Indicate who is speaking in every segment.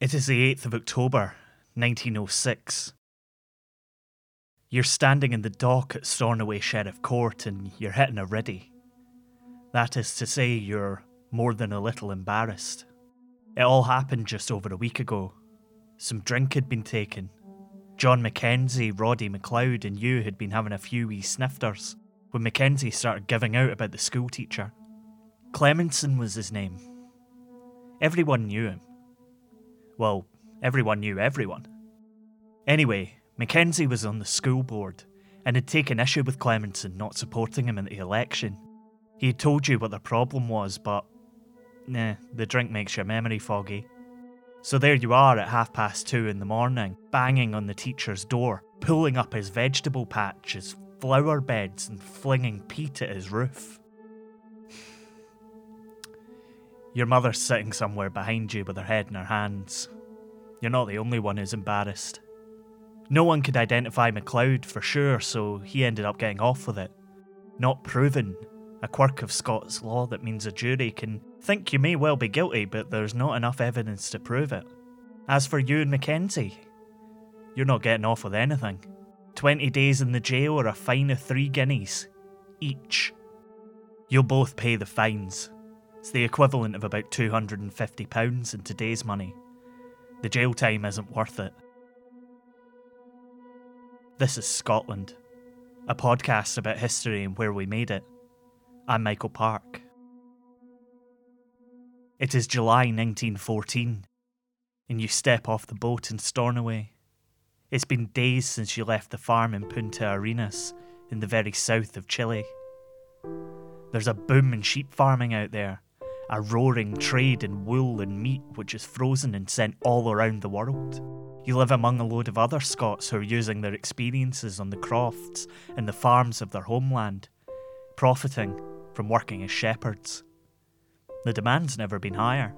Speaker 1: It is the 8th of October, 1906. You're standing in the dock at Stornoway Sheriff Court and you're hitting a riddy. That is to say, you're more than a little embarrassed. It all happened just over a week ago. Some drink had been taken. John Mackenzie, Roddy McLeod, and you had been having a few wee snifters when Mackenzie started giving out about the schoolteacher. Clemenson was his name. Everyone knew him. Well, everyone knew everyone. Anyway, Mackenzie was on the school board and had taken issue with Clemenson not supporting him in the election. He had told you what the problem was, but nah, the drink makes your memory foggy. So there you are at half past two in the morning, banging on the teacher's door, pulling up his vegetable patches, flower beds, and flinging peat at his roof. Your mother's sitting somewhere behind you with her head in her hands. You're not the only one who's embarrassed. No one could identify MacLeod for sure, so he ended up getting off with it. Not proven, a quirk of Scots law that means a jury can think you may well be guilty, but there's not enough evidence to prove it. As for you and Mackenzie, you're not getting off with anything. 20 days in the jail or a fine of three guineas, each. You'll both pay the fines, it's the equivalent of about £250 in today's money. The jail time isn't worth it. This is Scotland, a podcast about history and where we made it. I'm Michael Park. It is July 1914, and you step off the boat in Stornoway. It's been days since you left the farm in Punta Arenas, in the very south of Chile. There's a boom in sheep farming out there, a roaring trade in wool and meat which is frozen and sent all around the world. You live among a load of other Scots who are using their experiences on the crofts and the farms of their homeland, profiting from working as shepherds. The demand's never been higher,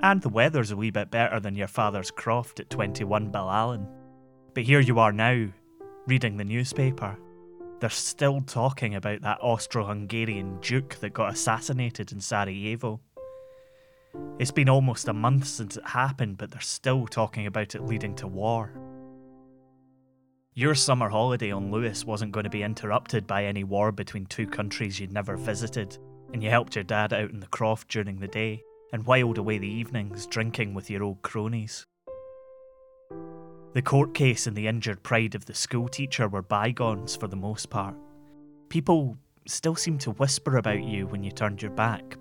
Speaker 1: and the weather's a wee bit better than your father's croft at 21 Balallan. But here you are now, reading the newspaper, they're still talking about that Austro Hungarian Duke that got assassinated in Sarajevo. It's been almost a month since it happened, but they're still talking about it leading to war. Your summer holiday on Lewis wasn't going to be interrupted by any war between two countries you'd never visited, and you helped your dad out in the croft during the day and whiled away the evenings drinking with your old cronies. The court case and the injured pride of the schoolteacher were bygones for the most part. People still seem to whisper about you when you turned your back.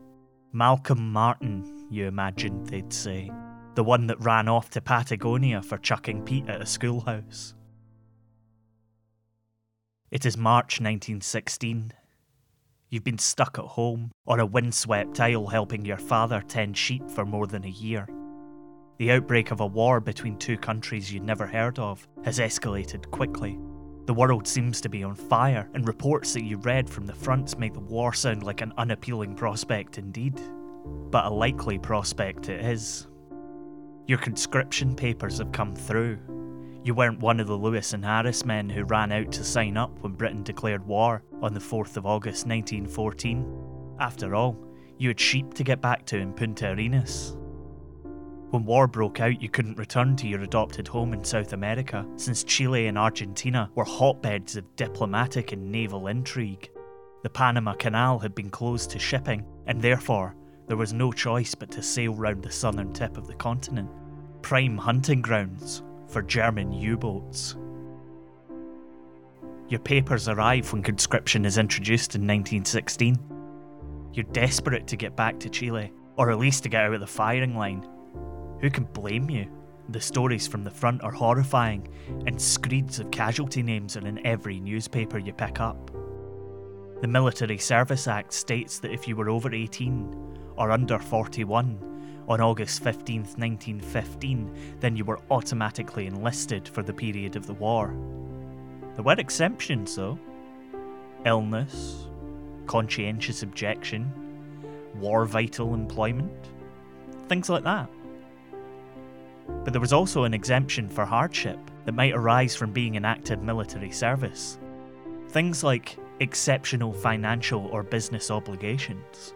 Speaker 1: Malcolm Martin, you imagined they'd say. The one that ran off to Patagonia for chucking peat at a schoolhouse. It is March 1916. You've been stuck at home, on a windswept isle helping your father tend sheep for more than a year. The outbreak of a war between two countries you'd never heard of has escalated quickly. The world seems to be on fire, and reports that you read from the fronts make the war sound like an unappealing prospect indeed. But a likely prospect it is. Your conscription papers have come through. You weren't one of the Lewis and Harris men who ran out to sign up when Britain declared war on the 4th of August 1914. After all, you had sheep to get back to in Punta Arenas. When war broke out, you couldn't return to your adopted home in South America, since Chile and Argentina were hotbeds of diplomatic and naval intrigue. The Panama Canal had been closed to shipping, and therefore, there was no choice but to sail round the southern tip of the continent. Prime hunting grounds for German U boats. Your papers arrive when conscription is introduced in 1916. You're desperate to get back to Chile, or at least to get out of the firing line, who can blame you? The stories from the front are horrifying, and screeds of casualty names are in every newspaper you pick up. The Military Service Act states that if you were over 18 or under 41 on August 15, 1915, then you were automatically enlisted for the period of the war. There were exceptions, though illness, conscientious objection, war vital employment, things like that. But there was also an exemption for hardship that might arise from being in active military service. Things like exceptional financial or business obligations.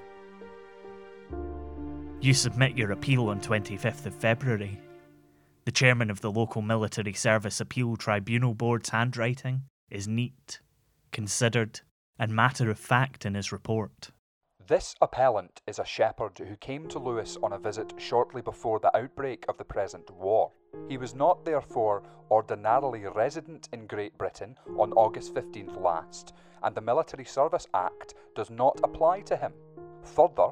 Speaker 1: You submit your appeal on 25th of February. The chairman of the local military service appeal tribunal board's handwriting is neat, considered, and matter of fact in his report.
Speaker 2: This appellant is a shepherd who came to Lewis on a visit shortly before the outbreak of the present war. He was not, therefore, ordinarily resident in Great Britain on August 15th last, and the Military Service Act does not apply to him. Further,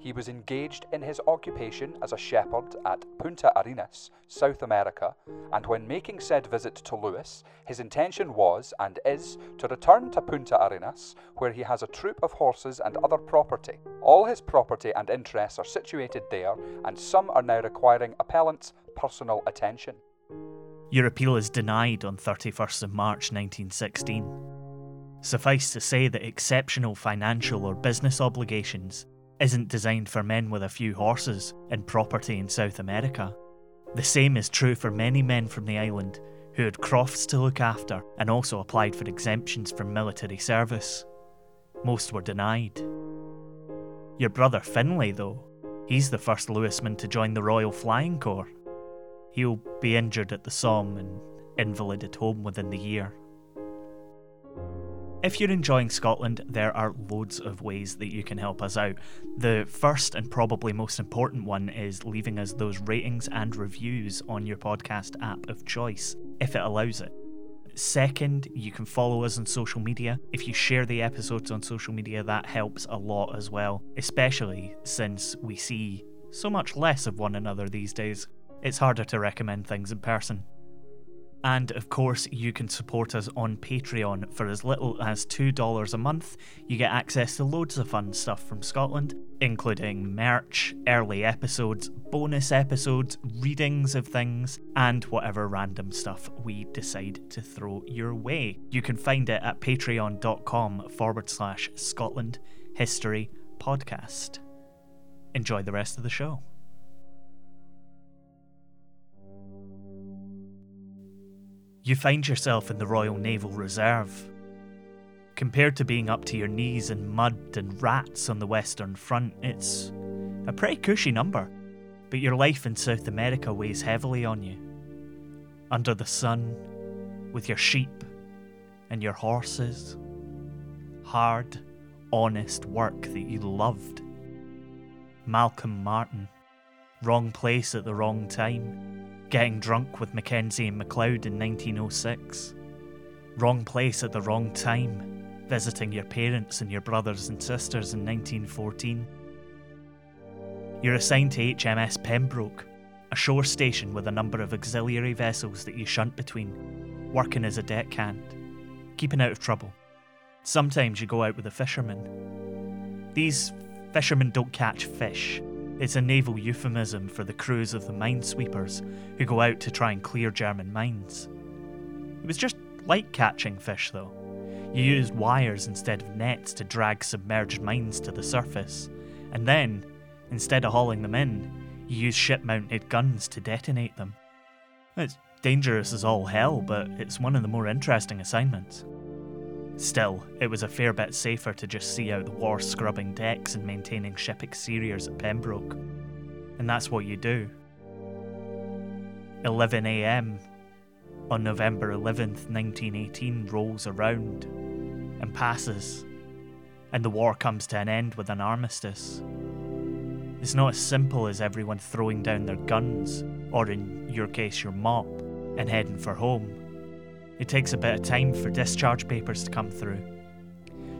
Speaker 2: he was engaged in his occupation as a shepherd at Punta Arenas, South America, and when making said visit to Lewis, his intention was and is to return to Punta Arenas, where he has a troop of horses and other property. All his property and interests are situated there, and some are now requiring appellant's personal attention.
Speaker 1: Your appeal is denied on 31st of March 1916. Suffice to say that exceptional financial or business obligations isn't designed for men with a few horses and property in South America. The same is true for many men from the island who had crofts to look after and also applied for exemptions from military service. Most were denied. Your brother Finlay, though, he's the first Lewisman to join the Royal Flying Corps. He'll be injured at the Somme and invalided home within the year. If you're enjoying Scotland, there are loads of ways that you can help us out. The first and probably most important one is leaving us those ratings and reviews on your podcast app of choice, if it allows it. Second, you can follow us on social media. If you share the episodes on social media, that helps a lot as well, especially since we see so much less of one another these days. It's harder to recommend things in person. And of course, you can support us on Patreon for as little as $2 a month. You get access to loads of fun stuff from Scotland, including merch, early episodes, bonus episodes, readings of things, and whatever random stuff we decide to throw your way. You can find it at patreon.com forward slash Scotland History Podcast. Enjoy the rest of the show. You find yourself in the Royal Naval Reserve. Compared to being up to your knees in mud and rats on the Western Front, it's a pretty cushy number, but your life in South America weighs heavily on you. Under the sun, with your sheep and your horses. Hard, honest work that you loved. Malcolm Martin. Wrong place at the wrong time getting drunk with Mackenzie and MacLeod in 1906. Wrong place at the wrong time, visiting your parents and your brothers and sisters in 1914. You're assigned to HMS Pembroke, a shore station with a number of auxiliary vessels that you shunt between, working as a deckhand, keeping out of trouble. Sometimes you go out with a fisherman. These fishermen don't catch fish, it's a naval euphemism for the crews of the minesweepers who go out to try and clear German mines. It was just like catching fish, though. You used wires instead of nets to drag submerged mines to the surface, and then, instead of hauling them in, you used ship mounted guns to detonate them. It's dangerous as all hell, but it's one of the more interesting assignments. Still, it was a fair bit safer to just see out the war scrubbing decks and maintaining ship exteriors at Pembroke. And that's what you do. 11am on November 11th, 1918 rolls around and passes, and the war comes to an end with an armistice. It's not as simple as everyone throwing down their guns, or in your case, your mop, and heading for home. It takes a bit of time for discharge papers to come through.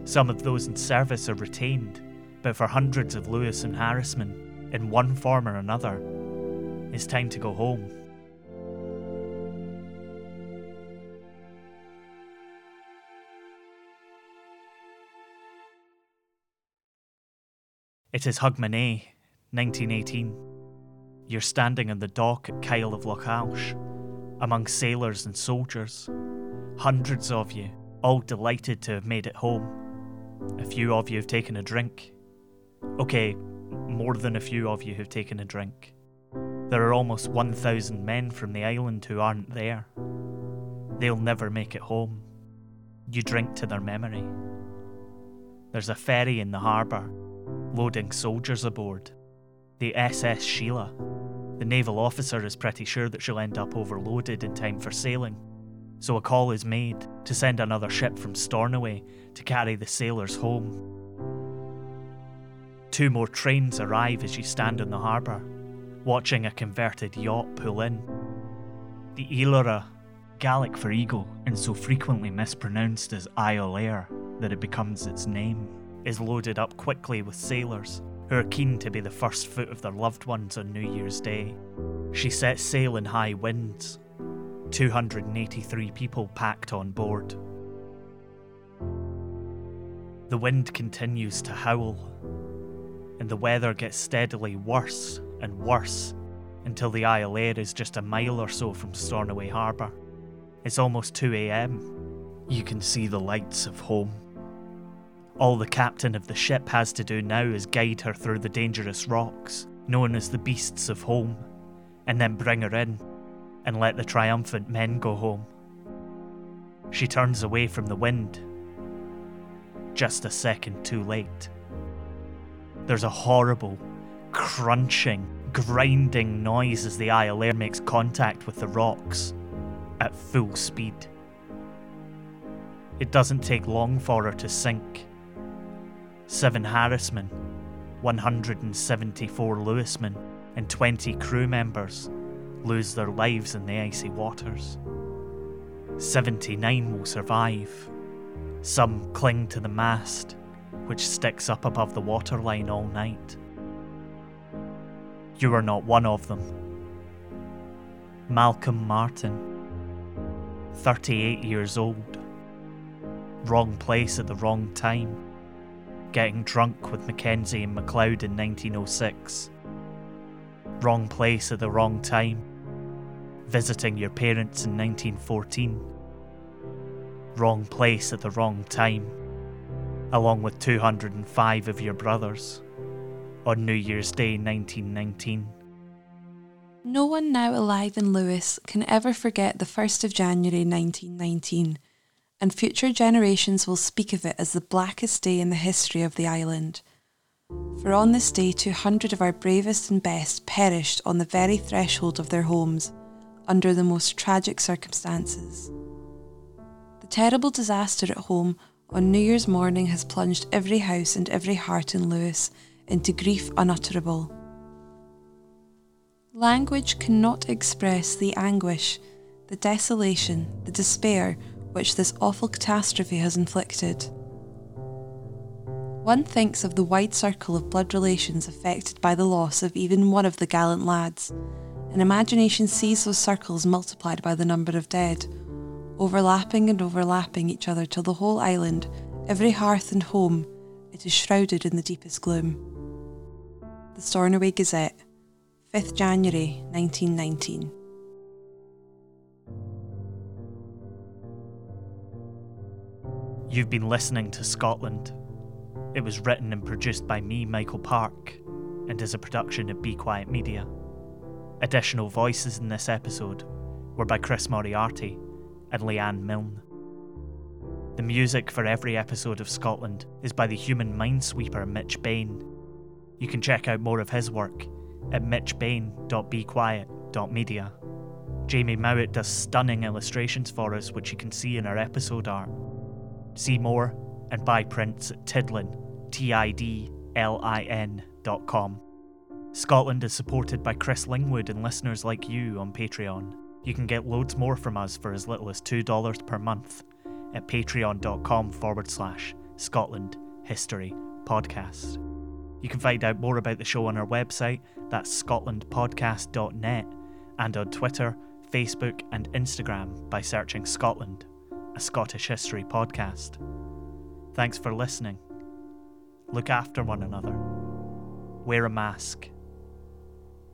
Speaker 1: Some of those in service are retained, but for hundreds of Lewis and Harrismen, in one form or another, it's time to go home. It is Hogmanay, 1918. You're standing on the dock at Kyle of Lochalsh, among sailors and soldiers. Hundreds of you, all delighted to have made it home. A few of you have taken a drink. Okay, more than a few of you have taken a drink. There are almost 1,000 men from the island who aren't there. They'll never make it home. You drink to their memory. There's a ferry in the harbour, loading soldiers aboard. The SS Sheila, The naval officer is pretty sure that she'll end up overloaded in time for sailing, so a call is made to send another ship from Stornoway to carry the sailors home. Two more trains arrive as you stand in the harbour, watching a converted yacht pull in. The Iolaire, Gaelic for eagle and so frequently mispronounced as Isle Air that it becomes its name, is loaded up quickly with sailors who are keen to be the first foot of their loved ones on New Year's Day. She sets sail in high winds, 283 people packed on board. The wind continues to howl, and the weather gets steadily worse and worse until the Iolaire is just a mile or so from Stornoway Harbour. It's almost 2 am. You can see the lights of home. All the captain of the ship has to do now is guide her through the dangerous rocks, known as the beasts of Holm, and then bring her in and let the triumphant men go home. She turns away from the wind, just a second too late. There's a horrible, crunching, grinding noise as the Iolaire makes contact with the rocks at full speed. It doesn't take long for her to sink seven Harrismen, 174 Lewismen, and 20 crew members lose their lives in the icy waters. 79 will survive. Some cling to the mast, which sticks up above the waterline all night. You are not one of them. Malcolm Martin, 38 years old. Wrong place at the wrong time getting drunk with Mackenzie and MacLeod in 1906. Wrong place at the wrong time. Visiting your parents in 1914. Wrong place at the wrong time. Along with 205 of your brothers. On New Year's Day 1919.
Speaker 3: No one now alive in Lewis can ever forget the 1st of January 1919 and future generations will speak of it as the blackest day in the history of the island. For on this day, 200 of our bravest and best perished on the very threshold of their homes, under the most tragic circumstances. The terrible disaster at Holm on New Year's morning has plunged every house and every heart in Lewis into grief unutterable. Language cannot express the anguish, the desolation, the despair which this awful catastrophe has inflicted. One thinks of the wide circle of blood relations affected by the loss of even one of the gallant lads, and imagination sees those circles multiplied by the number of dead, overlapping and overlapping each other till the whole island, every hearth and home, it is shrouded in the deepest gloom. The Stornoway Gazette, 5th January 1919.
Speaker 1: You've been listening to Scotland. It was written and produced by me, Michael Park, and is a production of Be Quiet Media. Additional voices in this episode were by Chris Moriarty and Leanne Milne. The music for every episode of Scotland is by the human minesweeper Mitch Bain. You can check out more of his work at mitchbain.bequiet.media. Jamie Mowat does stunning illustrations for us, which you can see in our episode art. See more and buy prints at Tidlin, T-I-D-L-I-N dot com. Scotland is supported by Chris Lingwood and listeners like you on Patreon. You can get loads more from us for as little as $2 per month at patreon.com forward slash Scotland History Podcast. You can find out more about the show on our website, that's scotlandpodcast.net, and on Twitter, Facebook, and Instagram by searching Scotland a Scottish History podcast. Thanks for listening. Look after one another. Wear a mask.